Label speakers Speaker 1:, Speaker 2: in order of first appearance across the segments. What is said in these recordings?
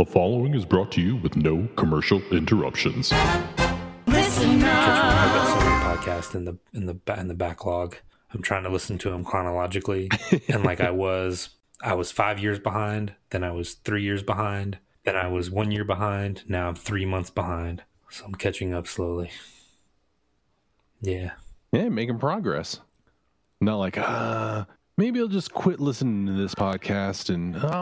Speaker 1: The following is brought to you with no commercial interruptions.
Speaker 2: Listen
Speaker 3: I've got so many podcasts in the in the ba- in the backlog. I'm trying to listen to them chronologically, and like I was, I was five years behind. Then I was three years behind. Then I was one year behind. Now I'm three months behind. So I'm catching up slowly. Yeah,
Speaker 4: Yeah, making progress. Not like, uh, maybe I'll just quit listening to this podcast and I'll,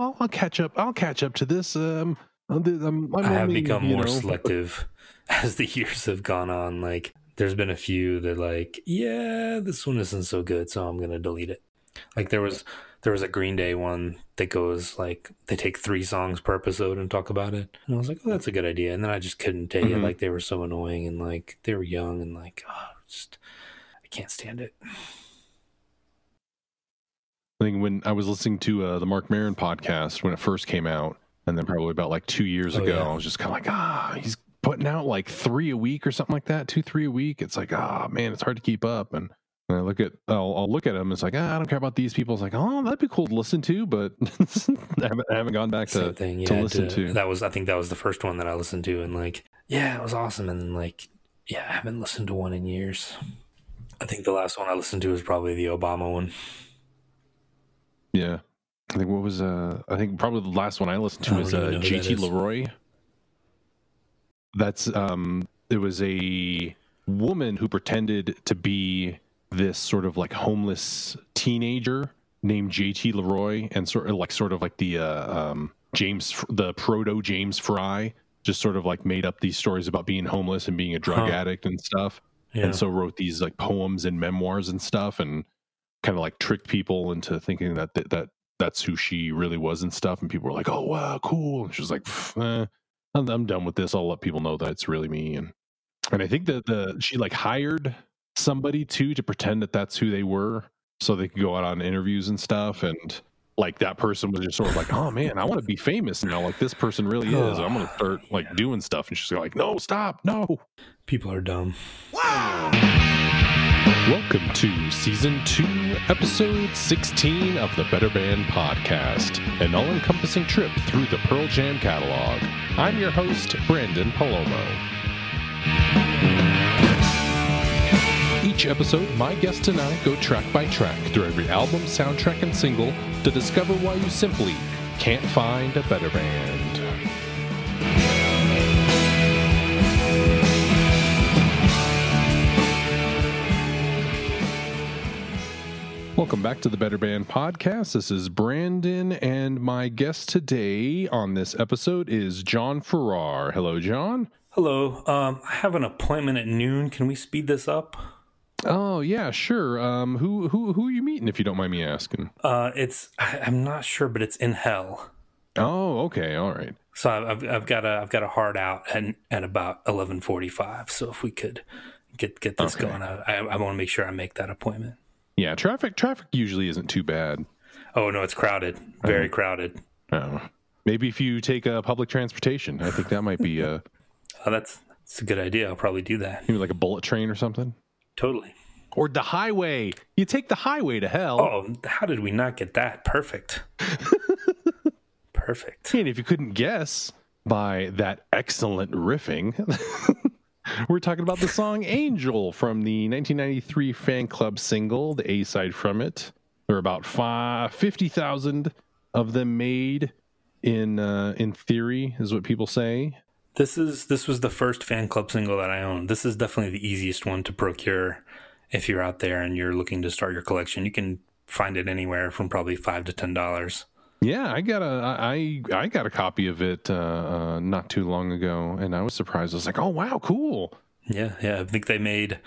Speaker 4: I'll, I'll, catch up. I'll catch up to this. Um, I'm, I'm, I'm
Speaker 3: I have
Speaker 4: only,
Speaker 3: become more
Speaker 4: know,
Speaker 3: selective as the years have gone on. Like, there's been a few that like, yeah, this one isn't so good, so I'm gonna delete it. Like there was there was a Green Day one that goes like they take three songs per episode and talk about it, and I was like, oh, that's a good idea. And then I just couldn't take it.
Speaker 4: Mhm.
Speaker 3: Like they were so annoying and like they were young and like, oh, just I can't stand it.
Speaker 4: I think when I was listening to uh, the Marc Maron podcast when it first came out, and then probably about like two years
Speaker 3: Oh,
Speaker 4: ago,
Speaker 3: yeah.
Speaker 4: I was just kind of like, ah, he's putting out like three a week or something like that, two, three a week. It's like, ah, man, it's hard to keep up. And, and I look at, I'll, I'll look at him. It's like, ah, I don't care about these people. It's like, oh, that'd be cool to listen to, but I, haven't, I haven't gone back to,
Speaker 3: Same thing. Yeah,
Speaker 4: to listen to.
Speaker 3: That was I think that was the first one that I listened to, and like, yeah, it was awesome. And like, yeah, I haven't listened to one in years. I think the last one I listened to was probably the Obama one.
Speaker 4: Yeah. I think what was uh I think probably the last one I listened to
Speaker 3: I
Speaker 4: was uh
Speaker 3: that
Speaker 4: JT. Leroy. That's um it was a woman who pretended to be this sort of like homeless teenager named JT Leroy and sort of like sort of like the uh um James the proto James Frey just sort of like made up these stories about being homeless and being a drug
Speaker 3: Huh.
Speaker 4: addict and stuff
Speaker 3: Yeah.
Speaker 4: and so wrote these like poems and memoirs and stuff and kind of like tricked people into thinking that that, that that's who she really was and stuff and people were like oh wow cool. And she was like eh, I'm, I'm done with this. I'll let people know that it's really me. And and i think that the she like hired somebody too to pretend that that's who they were so they could go out on interviews and stuff and like that person was just sort of like oh man i want to be famous now. Like this person really is. I'm gonna start like doing stuff. And she's like no stop. No.
Speaker 3: People are dumb.
Speaker 4: Welcome to season two, episode 16 of the Better Band Podcast, an all encompassing trip through the Pearl Jam catalog. I'm your host, Branden Palomo. Each episode, my guest and I go track by track through every album, soundtrack, and single to discover why you simply can't find a better band. Welcome back to the Better Band Podcast. This is Branden, and my guest today on this episode is John Farrar. Hello, John.
Speaker 3: Hello. Um, I have an appointment at noon. Can we speed this up?
Speaker 4: Oh yeah, sure. Um, who who who are you meeting, if you don't mind me asking?
Speaker 3: Uh, it's I, I'm not sure, but it's in hell.
Speaker 4: Oh, okay, all right.
Speaker 3: So I've, I've, got a I've got a hard out at at about eleven forty five. So if we could get get this
Speaker 4: Okay.
Speaker 3: going, I, I, I want to make sure I make that appointment.
Speaker 4: Yeah, traffic traffic usually isn't too bad.
Speaker 3: Oh no, it's crowded, very
Speaker 4: Uh-huh.
Speaker 3: crowded.
Speaker 4: Oh, maybe if you take uh, public transportation, I think that might be uh,
Speaker 3: Oh, that's that's a good idea. I'll probably do that.
Speaker 4: maybe like a bullet train or something,
Speaker 3: Totally.
Speaker 4: or the highway. You take the highway to hell.
Speaker 3: Oh, how did we not get that? Perfect. Perfect.
Speaker 4: And if you couldn't guess by that excellent riffing, we're talking about the song Angel from the 1993 fan club single, the A side from it. There are about 50,000 of them made in uh, in theory, is what people say.
Speaker 3: This is this was the first fan club single that I owned. This is definitely the easiest one to procure if you're out there and you're looking to start your collection. You can find it anywhere from probably five to ten dollars.
Speaker 4: Yeah, I got a I I got a copy of it uh, uh, not too long ago, and I was surprised. I was like, "Oh wow, cool!"
Speaker 3: Yeah, yeah. I think they made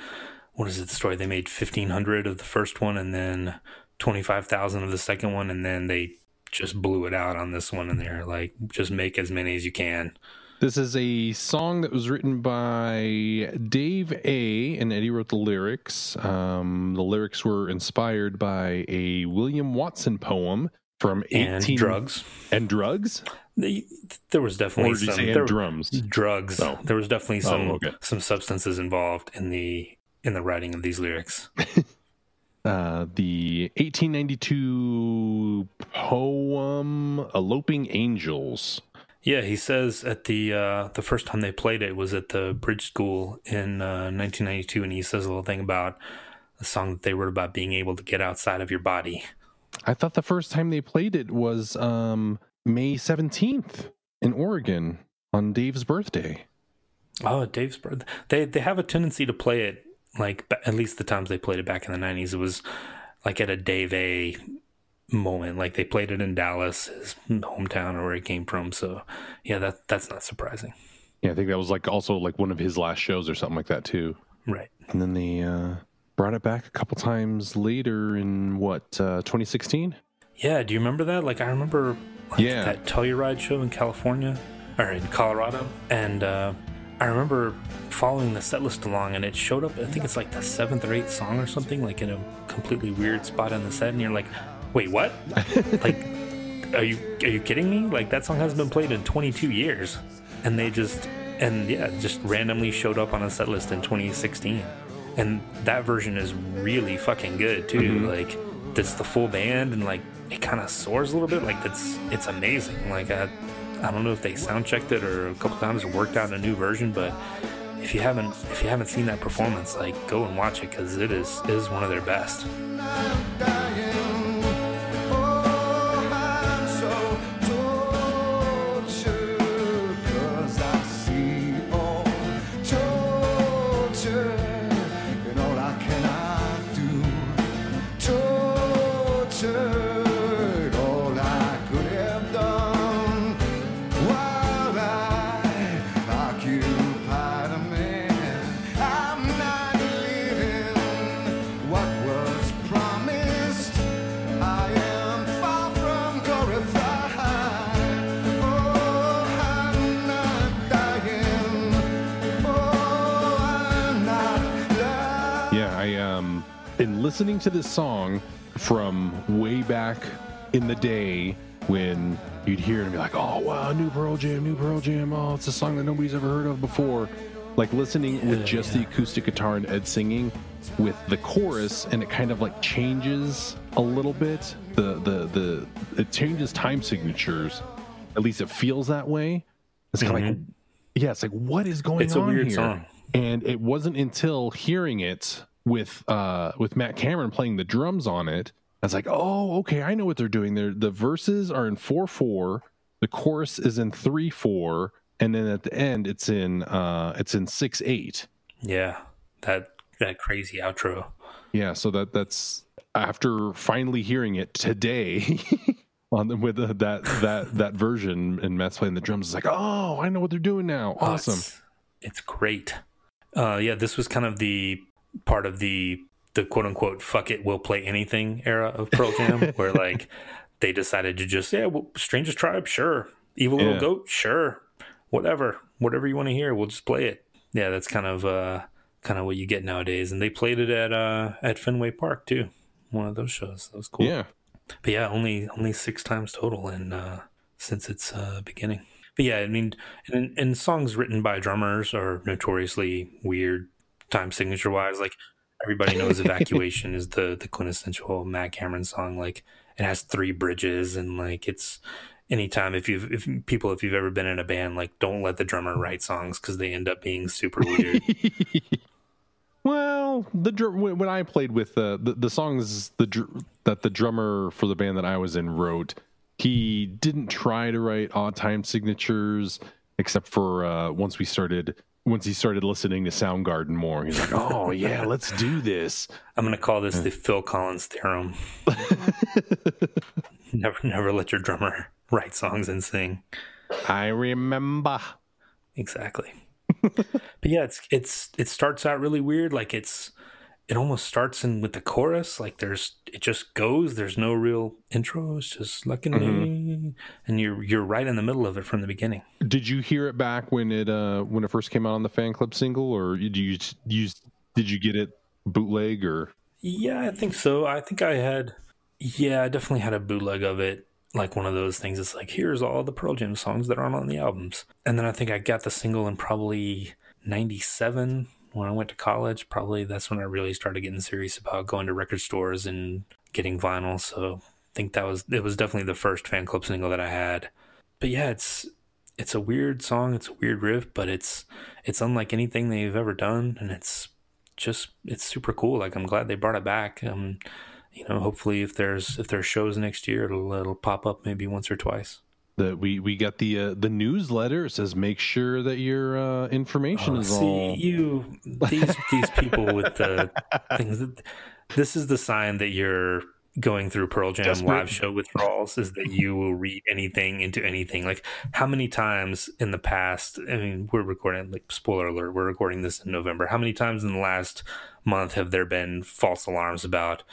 Speaker 3: what is it? The story they made fifteen hundred of the first one, and then twenty five thousand of the second one, and then they just blew it out on this one. And they're like, just make as many as you can.
Speaker 4: This is a song that was written by Dave A. and Eddie wrote the lyrics. Um, the lyrics were inspired by a William Watson poem from
Speaker 3: And drugs.
Speaker 4: and drugs.
Speaker 3: They, there was definitely
Speaker 4: Or did you
Speaker 3: some there-
Speaker 4: and drums?
Speaker 3: drugs.
Speaker 4: Oh.
Speaker 3: There was definitely some
Speaker 4: Oh, okay.
Speaker 3: some substances involved in the in the writing of these lyrics.
Speaker 4: Uh, the 1892 poem "Eloping Angels."
Speaker 3: Yeah, he says at the uh, the first time they played it was at the Bridge School in uh, 1992, and he says a little thing about a song that they wrote about being able to get outside of your body.
Speaker 4: I thought the first time they played it was um, May 17th in Oregon on Dave's birthday.
Speaker 3: Oh, Dave's birthday. They they have a tendency to play it like at least the times they played it back in the 90s. It was like at a Dave A moment. Like they played it in Dallas, his hometown or where he came from. So yeah, that that's not surprising.
Speaker 4: Yeah, I think that was like also like one of his last shows or something like that too.
Speaker 3: Right.
Speaker 4: And then they uh, brought it back a couple times later in what uh, 2016.
Speaker 3: Yeah, do you remember that? Like I remember like,
Speaker 4: Yeah.
Speaker 3: that Telluride show in California or in Colorado, and uh, I remember following the set list along, and it showed up. I think it's like the seventh or eighth song or something, like in a completely weird spot in the set, and you're like, "Wait, what? like, are you are you kidding me? Like that song hasn't been played in 22 years, and they just and yeah, just randomly showed up on a set list in 2016, and that version is really fucking good too. Mm-hmm. Like, it's the full band, and like it kind of soars a little bit. Like it's it's amazing. Like I I don't know if they sound checked it or a couple times or worked out a new version, but if you haven't if you haven't seen that performance, like go and watch it because it is it is one of their best.
Speaker 4: Listening to this song from way back in the day when you'd hear it and be like, "Oh wow, new Pearl Jam, new Pearl Jam! Oh, it's a song that nobody's ever heard of before." Like listening with just
Speaker 3: yeah.
Speaker 4: the acoustic guitar and Ed singing with the chorus, and it kind of like changes a little bit. The the the it changes time signatures. At least it feels that way. It's kind of like, yeah, it's like what is going
Speaker 3: Mm-hmm. It's a
Speaker 4: on
Speaker 3: weird
Speaker 4: here?
Speaker 3: song.
Speaker 4: and it wasn't until hearing it with uh with Matt Cameron playing the drums on it I was like oh okay I know what they're doing there the verses are in 4-4 the chorus is in 3-4 and then at the end it's in uh it's in 6-8
Speaker 3: Yeah, that that crazy outro.
Speaker 4: yeah so that that's after finally hearing it today on the, with the, that that that version and Matt's playing the drums it's like oh I know what they're doing now
Speaker 3: Oh,
Speaker 4: awesome
Speaker 3: It's, it's great. Uh, yeah, this was kind of the part of the the quote unquote "fuck it, we'll play anything" era of Pearl Jam, where like they decided to just yeah, well, Strangest Tribe, sure, Evil Little Goat, sure, whatever, whatever you want to hear, we'll just play it. Yeah, that's kind of uh, kind of what you get nowadays, and they played it at uh, at Fenway Park too. One of those shows. That was cool.
Speaker 4: yeah
Speaker 3: But yeah, only only six times total in uh, since its uh, beginning. But yeah, I mean, and, and songs written by drummers are notoriously weird time signature wise. Like everybody knows "Evacuation" is the the quintessential Matt Cameron song. Like it has three bridges, and like it's anytime if you've if people if you've ever been in a band, like don't let the drummer write songs because they end up being super weird.
Speaker 4: Well, the when I played with uh, the the songs the that the drummer for the band that I was in wrote, he didn't try to write odd time signatures except for uh, once we started once he started listening to Soundgarden more. He's like, "Oh yeah, let's do this."
Speaker 3: I'm gonna call this the Phil Collins theorem. never never let your drummer write songs and sing.
Speaker 4: I remember.
Speaker 3: Exactly. but yeah, it's it's it starts out really weird. Like it's it almost starts in with the chorus. Like there's it just goes. There's no real intro. It's just mm-hmm. And you're you're right in the middle of it from the beginning.
Speaker 4: Did you hear it back when it uh when it first came out on the fan club single, or did you use did you get it bootleg or?
Speaker 3: Yeah, I think so. I think I had yeah, I definitely had a bootleg of it. Like one of those things. It's like here's all the Pearl Jam songs that aren't on the albums. And then I think I got the single in probably '97 when I went to college. Probably that's when I really started getting serious about going to record stores and getting vinyl. So think that was it was definitely the first fan club single that I had. But yeah, it's it's a weird song, it's a weird riff, but it's it's unlike anything they've ever done, and it's just it's super cool. Like I'm glad they brought it back. Um, you know, hopefully if there's if there's shows next year, it'll it'll pop up maybe once or twice.
Speaker 4: The, we we got the uh, the newsletter. It says make sure that your uh, information
Speaker 3: Oh,
Speaker 4: is
Speaker 3: see
Speaker 4: all.
Speaker 3: you these these people with the things. That, this is the sign that you're going through Pearl Jam
Speaker 4: Desperate.
Speaker 3: live show withdrawals. Is that you will read anything into anything? Like how many times in the past? I mean, we're recording. Like spoiler alert, we're recording this in November. How many times in the last month have there been false alarms about?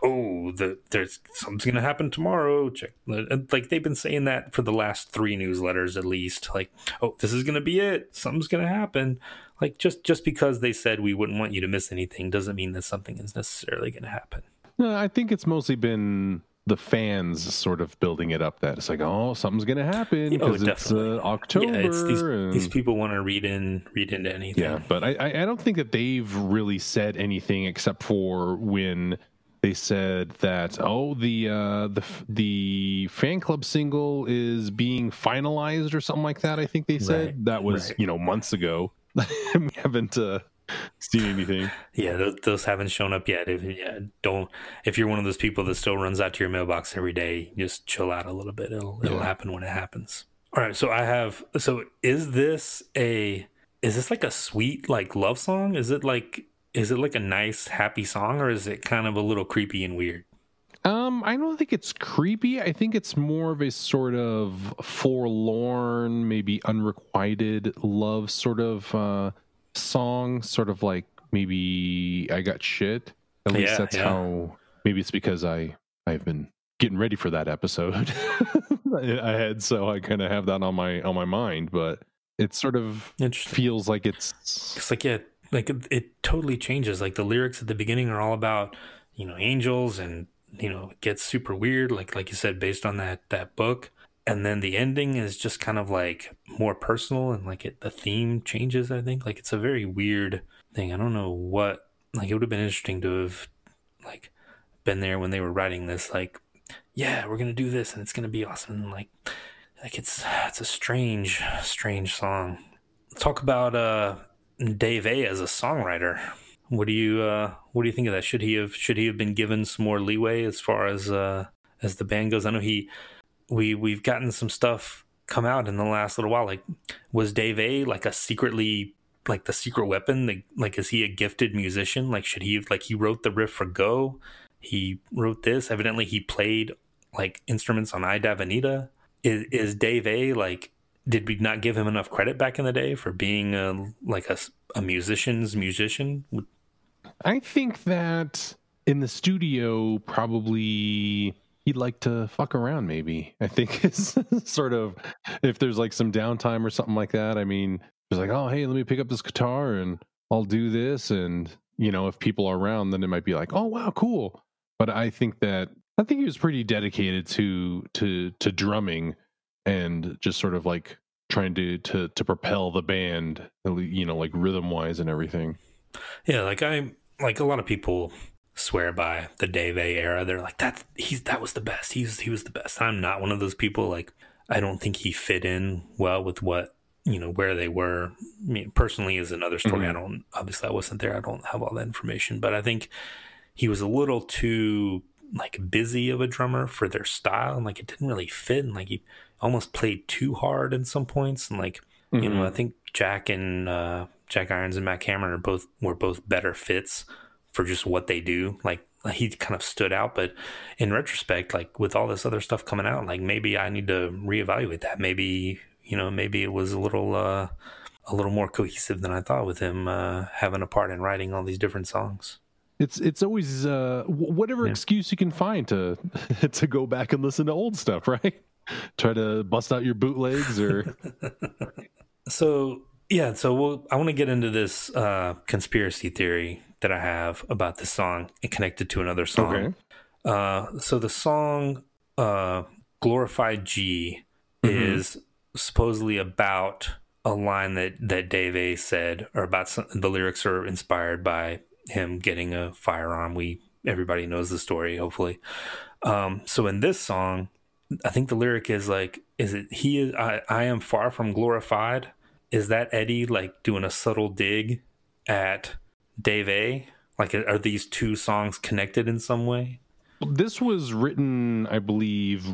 Speaker 3: Oh, the there's something's gonna happen tomorrow. Check, like they've been saying that for the last three newsletters at least. Like, oh, this is gonna be it. Something's gonna happen like just just because they said we wouldn't want you to miss anything doesn't mean that something is necessarily going to happen
Speaker 4: No, I think it's mostly been the fans sort of building it up. That it's like, oh, something's gonna happen
Speaker 3: Oh,
Speaker 4: because it's uh, October.
Speaker 3: yeah it's these,
Speaker 4: and...
Speaker 3: these people want to read in read into anything
Speaker 4: Yeah, but I, I I don't think that they've really said anything except for when they said that oh the uh, the the fan club single is being finalized or something like that. I think they said
Speaker 3: Right,
Speaker 4: that was
Speaker 3: right.
Speaker 4: you know months ago. we haven't uh, seen anything.
Speaker 3: yeah those, those haven't shown up yet if yeah don't if you're one of those people that still runs out to your mailbox every day just chill out a little bit it'll it'll
Speaker 4: Yeah.
Speaker 3: happen when it happens all right so i have so is this a is this like a sweet like love song is it like is it like a nice happy song or is it kind of a little creepy and weird
Speaker 4: Um, I don't think it's creepy. I think it's more of a sort of forlorn, maybe unrequited love sort of uh, song. Sort of like maybe I got shit. At least
Speaker 3: Yeah,
Speaker 4: that's
Speaker 3: yeah.
Speaker 4: how. Maybe it's because I I've been getting ready for that episode. I had so I kind of have that on my on my mind, but it sort of feels like it's
Speaker 3: It's like yeah, like it, it totally changes. Like the lyrics at the beginning are all about you know angels, and you know it gets super weird. Like like you said, based on that that book, and then the ending is just kind of like more personal, and like it the theme changes. I think like it's a very weird thing. I don't know what like it would have been interesting to have like been there when they were writing this. Like yeah, we're gonna do this, and it's gonna be awesome. And like like it's it's a strange strange song. Talk about uh Dave A as a songwriter. What do you uh, what do you think of that? Should he have should he have been given some more leeway as far as uh, as the band goes? I know he we we've gotten some stuff come out in the last little while. Like was Dave A like a secretly like the secret weapon? Like, like is he a gifted musician? Like should he have like he wrote the riff for Go? He wrote this. Evidently he played like instruments on I Davanita. Is is Dave A like did we not give him enough credit back in the day for being a like a, a musician's musician?
Speaker 4: I think that in the studio, probably he'd like to fuck around. Maybe I think is sort of if there's like some downtime or something like that. I mean, it's like, oh hey, let me pick up this guitar and I'll do this, and you know, if people are around, then it might be like, oh wow, cool. But I think that I think he was pretty dedicated to to to drumming and just sort of like trying to to to propel the band, you know, like rhythm wise and everything.
Speaker 3: Yeah, like I like a lot of people swear by the Dave A era. They're like that he's that was the best. He's he was the best. I'm not one of those people. Like I don't think he fit in well with what you know where they were. I mean, personally is another story.
Speaker 4: Mhm.
Speaker 3: I don't obviously I wasn't there. I don't have all that information, but I think he was a little too like busy of a drummer for their style, and like it didn't really fit. And like he almost played too hard in some points, and like you
Speaker 4: Mm-hmm.
Speaker 3: know, I think Jack and uh, Jack Irons and Matt Cameron are both were both better fits for just what they do. Like he kind of stood out, but in retrospect, like with all this other stuff coming out, like maybe I need to reevaluate that. Maybe you know, maybe it was a little uh, a little more cohesive than I thought with him uh, having a part in writing all these different songs.
Speaker 4: It's it's always uh, whatever
Speaker 3: Yeah.
Speaker 4: excuse you can find to to go back and listen to old stuff, right? Try to bust out your bootlegs or
Speaker 3: So yeah, so we'll, I want to get into this uh, conspiracy theory that I have about this song and connected to another song.
Speaker 4: okay.
Speaker 3: Uh, so the song uh, "Glorified G"
Speaker 4: Mhm.
Speaker 3: is supposedly about a line that that Dave A said, or about some, the lyrics are inspired by him getting a firearm. We everybody knows the story, hopefully. Um, so in this song, I think the lyric is like, is it he is I, I am far from glorified? Is that Eddie like doing a subtle dig at Dave A? Like, are these two songs connected in some way?
Speaker 4: This was written, I believe,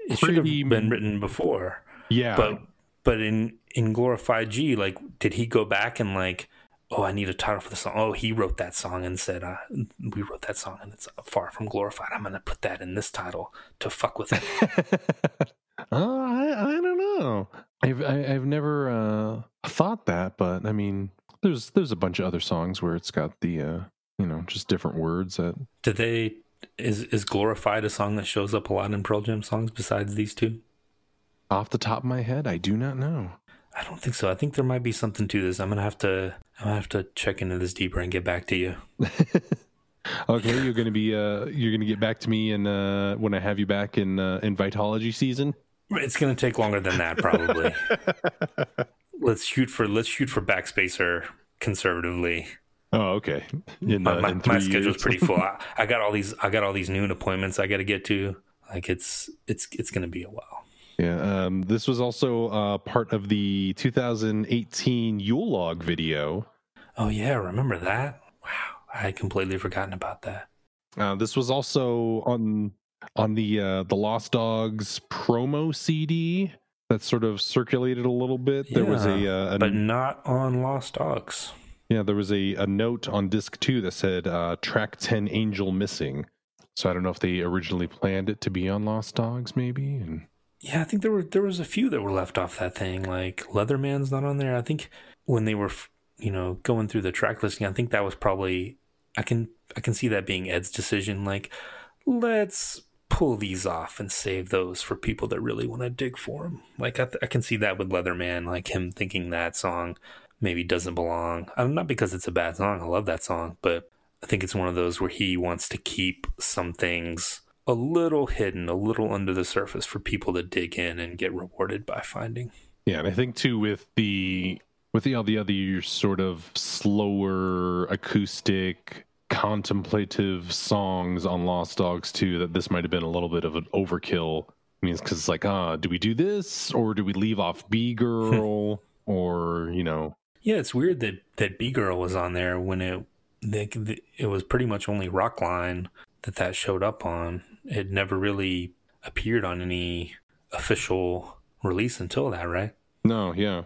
Speaker 3: It should have been written before,
Speaker 4: yeah,
Speaker 3: but but in in glorified G, like, did he go back and like, oh, I need a title for the song. Oh, he wrote that song and said, uh, we wrote that song and it's far from glorified. I'm gonna put that in this title to fuck with it.
Speaker 4: Uh, I, I don't know. I've I, I've never uh, thought that, but I mean, there's there's a bunch of other songs where it's got the uh, you know just different words that
Speaker 3: Did they is is glorified a song that shows up a lot in Pearl Jam songs besides these two?
Speaker 4: off the top of my head I do not know.
Speaker 3: I don't think so. I think there might be something to this. I'm gonna have to I'm gonna have to check into this deeper and get back to you.
Speaker 4: okay, you're gonna be uh you're gonna get back to me and uh when I have you back in uh, in Vitalogy season.
Speaker 3: It's gonna take longer than that probably. let's shoot for let's shoot for backspacer conservatively.
Speaker 4: Oh, okay. In,
Speaker 3: My,
Speaker 4: uh,
Speaker 3: my, my schedule's pretty full. I, I got all these I got all these noon appointments I got to get to. Like it's it's it's gonna be a while.
Speaker 4: Yeah, um, this was also uh, part of the 2018 Yule log video.
Speaker 3: Oh yeah, remember that? Wow, I had completely forgotten about that.
Speaker 4: Uh, this was also on on the uh, the Lost Dogs promo CD that sort of circulated a little bit. There was a, uh, a
Speaker 3: but not on Lost Dogs.
Speaker 4: yeah, there was a, a note on disc two that said uh, track 10 Angel missing. So I don't know if they originally planned it to be on Lost Dogs, maybe. And
Speaker 3: Yeah, I think there were there was a few that were left off that thing. Like Leatherman's not on there. I think when they were, you know, going through the track listing, I think that was probably I can I can see that being Ed's decision. Like, let's pull these off and save those for people that really want to dig for them. Like I, th- I can see that with Leatherman, like him thinking that song maybe doesn't belong. I'm not because it's a bad song. I love that song, but I think it's one of those where he wants to keep some things a little hidden, a little under the surface for people to dig in and get rewarded by finding.
Speaker 4: Yeah, and I think too with the with the all the other sort of slower acoustic contemplative songs on Lost Dogs too that this might have been a little bit of an overkill. I mean, because it's like, ah, do we do this or do we leave off Bee Girl or you know?
Speaker 3: Yeah, it's weird that that Bee Girl was on there when it they, it was pretty much only Rockline that that showed up on. It never really appeared on any official release until that, right?
Speaker 4: No, yeah,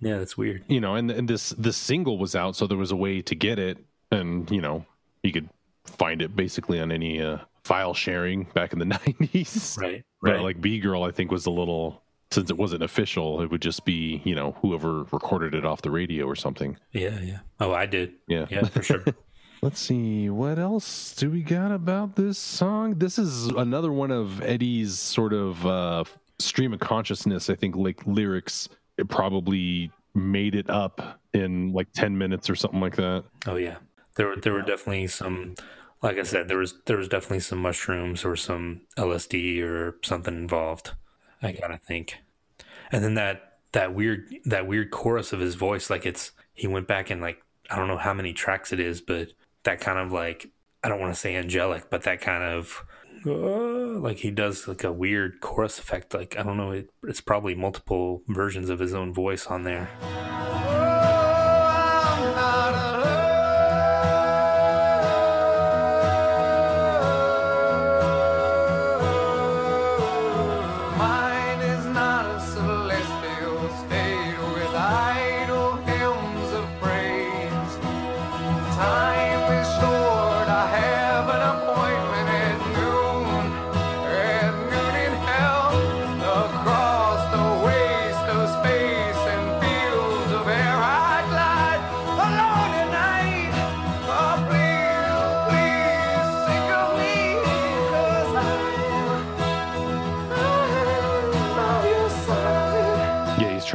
Speaker 3: Yeah, that's weird.
Speaker 4: you know, and and this this single was out, so there was a way to get it, and you know, you could find it basically on any uh, file sharing back in the nineties.
Speaker 3: Right,
Speaker 4: But
Speaker 3: right.
Speaker 4: like Bee Girl, I think was a little since it wasn't official, it would just be you know whoever recorded it off the radio or something.
Speaker 3: yeah, yeah. Oh, I did.
Speaker 4: Yeah.
Speaker 3: Yeah, for sure.
Speaker 4: Let's see what else do we got about this song. This is another one of Eddie's sort of uh, stream of consciousness. I think like lyrics. It probably made it up in like ten minutes or something like that.
Speaker 3: Oh yeah, there were there were definitely some. Like I said, there was there was definitely some mushrooms or some LSD or something involved. I gotta think. And then that that weird that weird chorus of his voice, like it's he went back and like I don't know how many tracks it is, but that kind of like I don't want to say angelic, but that kind of uh, like he does like a weird chorus effect. Like I don't know, it, it's probably multiple versions of his own voice on there.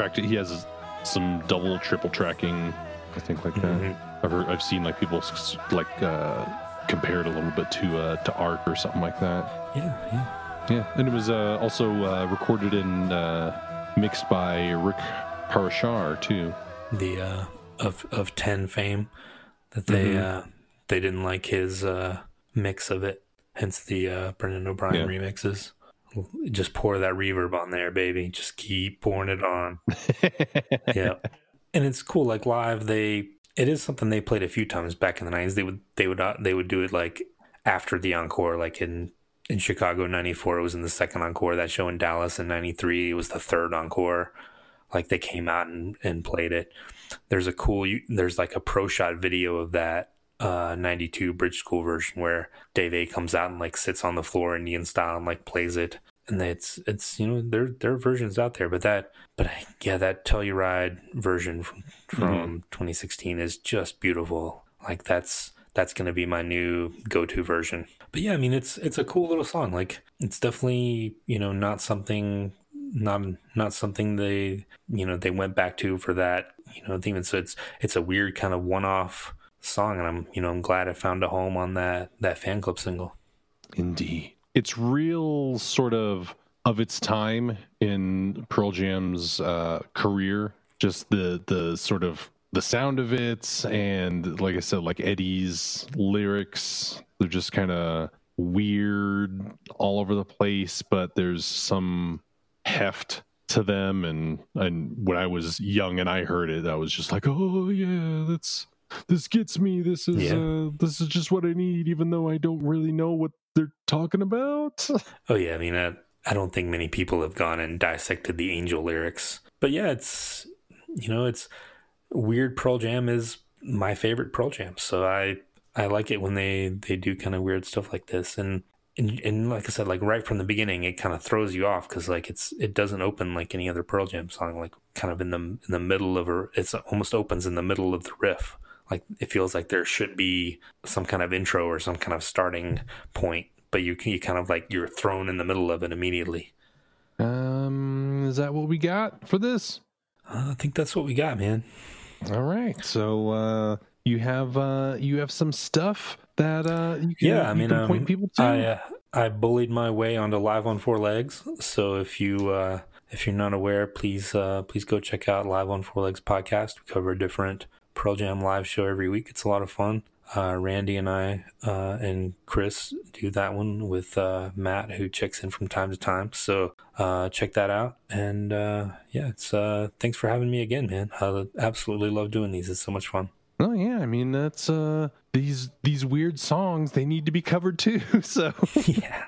Speaker 4: Tracked it. He has some double, triple tracking. I think like that.
Speaker 3: Mhm.
Speaker 4: I've heard, I've seen like people like uh, compare it a little bit to uh, to art or something like that.
Speaker 3: Yeah, yeah.
Speaker 4: Yeah, and it was uh, also uh, recorded and uh, mixed by Rick Parashar too.
Speaker 3: the uh of of 10 fame that they
Speaker 4: Mm-hmm.
Speaker 3: uh they didn't like his uh mix of it hence the uh brendan o'brien
Speaker 4: Yeah.
Speaker 3: remixes Just pour that reverb on there, baby. Just keep pouring it on. yeah. And it's cool. Like live, they it is something they played a few times back in the nineties. They would they would uh, they would do it like after the encore, like in in Chicago '94. It was in the second encore. That show in Dallas in '93 it was the third encore. Like they came out and, and played it. There's a cool there's like a pro shot video of that uh 92 bridge school version where Dave A comes out and like sits on the floor Indian style and like plays it. And it's it's you know there there are versions out there but that but yeah that Telluride version from, from mm-hmm. 2016 is just beautiful. Like that's that's going to be my new go-to version. But yeah i mean it's it's a cool little song. Like it's definitely you know not something not not something they you know they went back to for that. You know even so it's it's a weird kind of one-off song and i'm you know i'm glad i found a home on that that fan club single
Speaker 4: indeed it's real sort of of its time in Pearl Jam's uh, career. Just the the sort of the sound of it, and like I said, like Eddie's lyrics, they're just kind of weird all over the place, but there's some heft to them. And and when I was young and I heard it, I was just like, oh yeah, that's this gets me. This is yeah. uh, this is just what I need, even though I don't really know what they're talking about.
Speaker 3: oh yeah, I mean, I, I don't think many people have gone and dissected the Angel lyrics, but yeah, it's you know, it's weird. Pearl Jam is my favorite Pearl Jam, so I I like it when they they do kind of weird stuff like this, and and, and like I said, like right from the beginning, it kind of throws you off because like it's it doesn't open like any other Pearl Jam song, like kind of in the in the middle of a it's almost opens in the middle of the riff like it feels like there should be some kind of intro or some kind of starting point but you you kind of like you're thrown in the middle of it immediately.
Speaker 4: Um is that what we got for this?
Speaker 3: Uh, i think that's what we got man.
Speaker 4: All right. So uh you have uh you have some stuff that uh you can,
Speaker 3: yeah i mean
Speaker 4: um, point people to.
Speaker 3: I uh, i bullied my way onto live on four legs. So if you uh if you're not aware please uh please go check out live on four legs podcast. We cover different Pearl Jam live show every week. It's a lot of fun. Uh, Randy and I uh, and Chris do that one with uh, Matt, who checks in from time to time. So uh, check that out. And uh, yeah, it's uh, thanks for having me again, man. I absolutely love doing these. It's so much fun.
Speaker 4: Oh yeah, I mean that's these these weird songs. They need to be covered too. So
Speaker 3: yeah,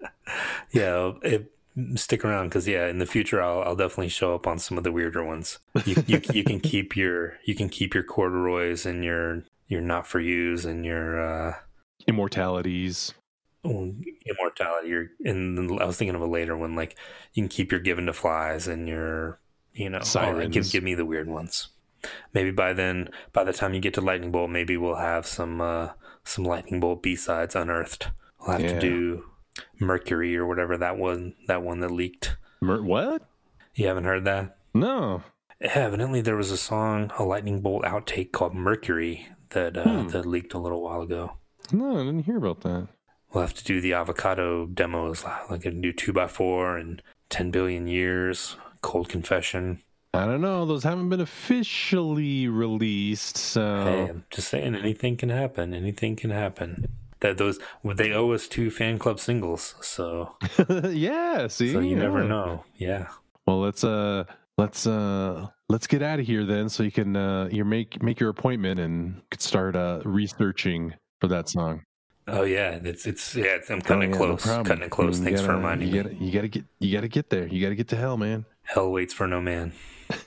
Speaker 3: yeah. It, stick around because yeah, in the future I'll, I'll definitely show up on some of the weirder ones. You, you, you can keep your you can keep your corduroys and your your not for yous and your uh,
Speaker 4: immortalities.
Speaker 3: Oh, immortality. You're in. I was thinking of a later one. Like you can keep your given to flies and your you know
Speaker 4: Sirens.
Speaker 3: give give me the weird ones. Maybe by then, by the time you get to lightning bolt, maybe we'll have some uh, some lightning bolt b sides unearthed. We'll have yeah. to do Mercury or whatever that one that one that leaked.
Speaker 4: Mer- what?
Speaker 3: You haven't heard that?
Speaker 4: No.
Speaker 3: Evidently there was a song, a lightning bolt outtake called Mercury that uh, hmm. that leaked a little while ago.
Speaker 4: No, I didn't hear about that.
Speaker 3: We'll have to do the avocado demos, like a new two by four and ten billion years, cold confession.
Speaker 4: I don't know; those haven't been officially released, so.
Speaker 3: Hey, I'm just saying, anything can happen. Anything can happen that those they owe us two fan club singles. So
Speaker 4: yeah, see,
Speaker 3: so you
Speaker 4: yeah.
Speaker 3: never know. Yeah.
Speaker 4: Well, let's uh let's uh let's get out of here then, so you can uh you make make your appointment and start uh researching for that song.
Speaker 3: Oh yeah, it's it's yeah. It's, I'm cutting oh, yeah, close. No cutting it close. You Thanks
Speaker 4: gotta,
Speaker 3: for reminding
Speaker 4: you gotta,
Speaker 3: me.
Speaker 4: You gotta get you gotta get there. You gotta get to hell, man.
Speaker 3: Hell waits for no man.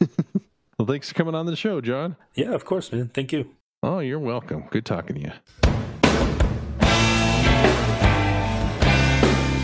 Speaker 4: well, thanks for coming on the show, John.
Speaker 3: Yeah, of course, man. Thank you.
Speaker 4: Oh, you're welcome. Good talking to you.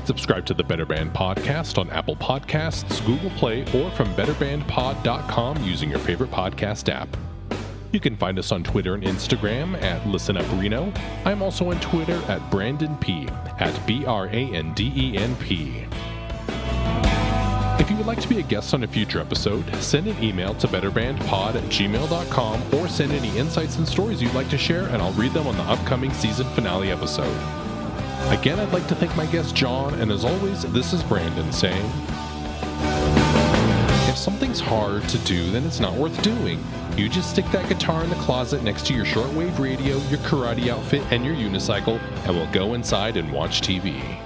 Speaker 4: Can subscribe to the Better Band podcast on Apple Podcasts, Google Play, or from betterbandpod.com using your favorite podcast app. You can find us on Twitter and Instagram at ListenUpReno. I'm also on Twitter at Branden P, at B R A N D E N P. If you would like to be a guest on a future episode, send an email to betterbandpod at gmail.com or send any insights and stories you'd like to share, and I'll read them on the upcoming season finale episode. Again, I'd like to thank my guest John, and as always, this is Branden saying If something's hard to do, then it's not worth doing. You just stick that guitar in the closet next to your shortwave radio, your karate outfit, and your unicycle, and we'll go inside and watch TV.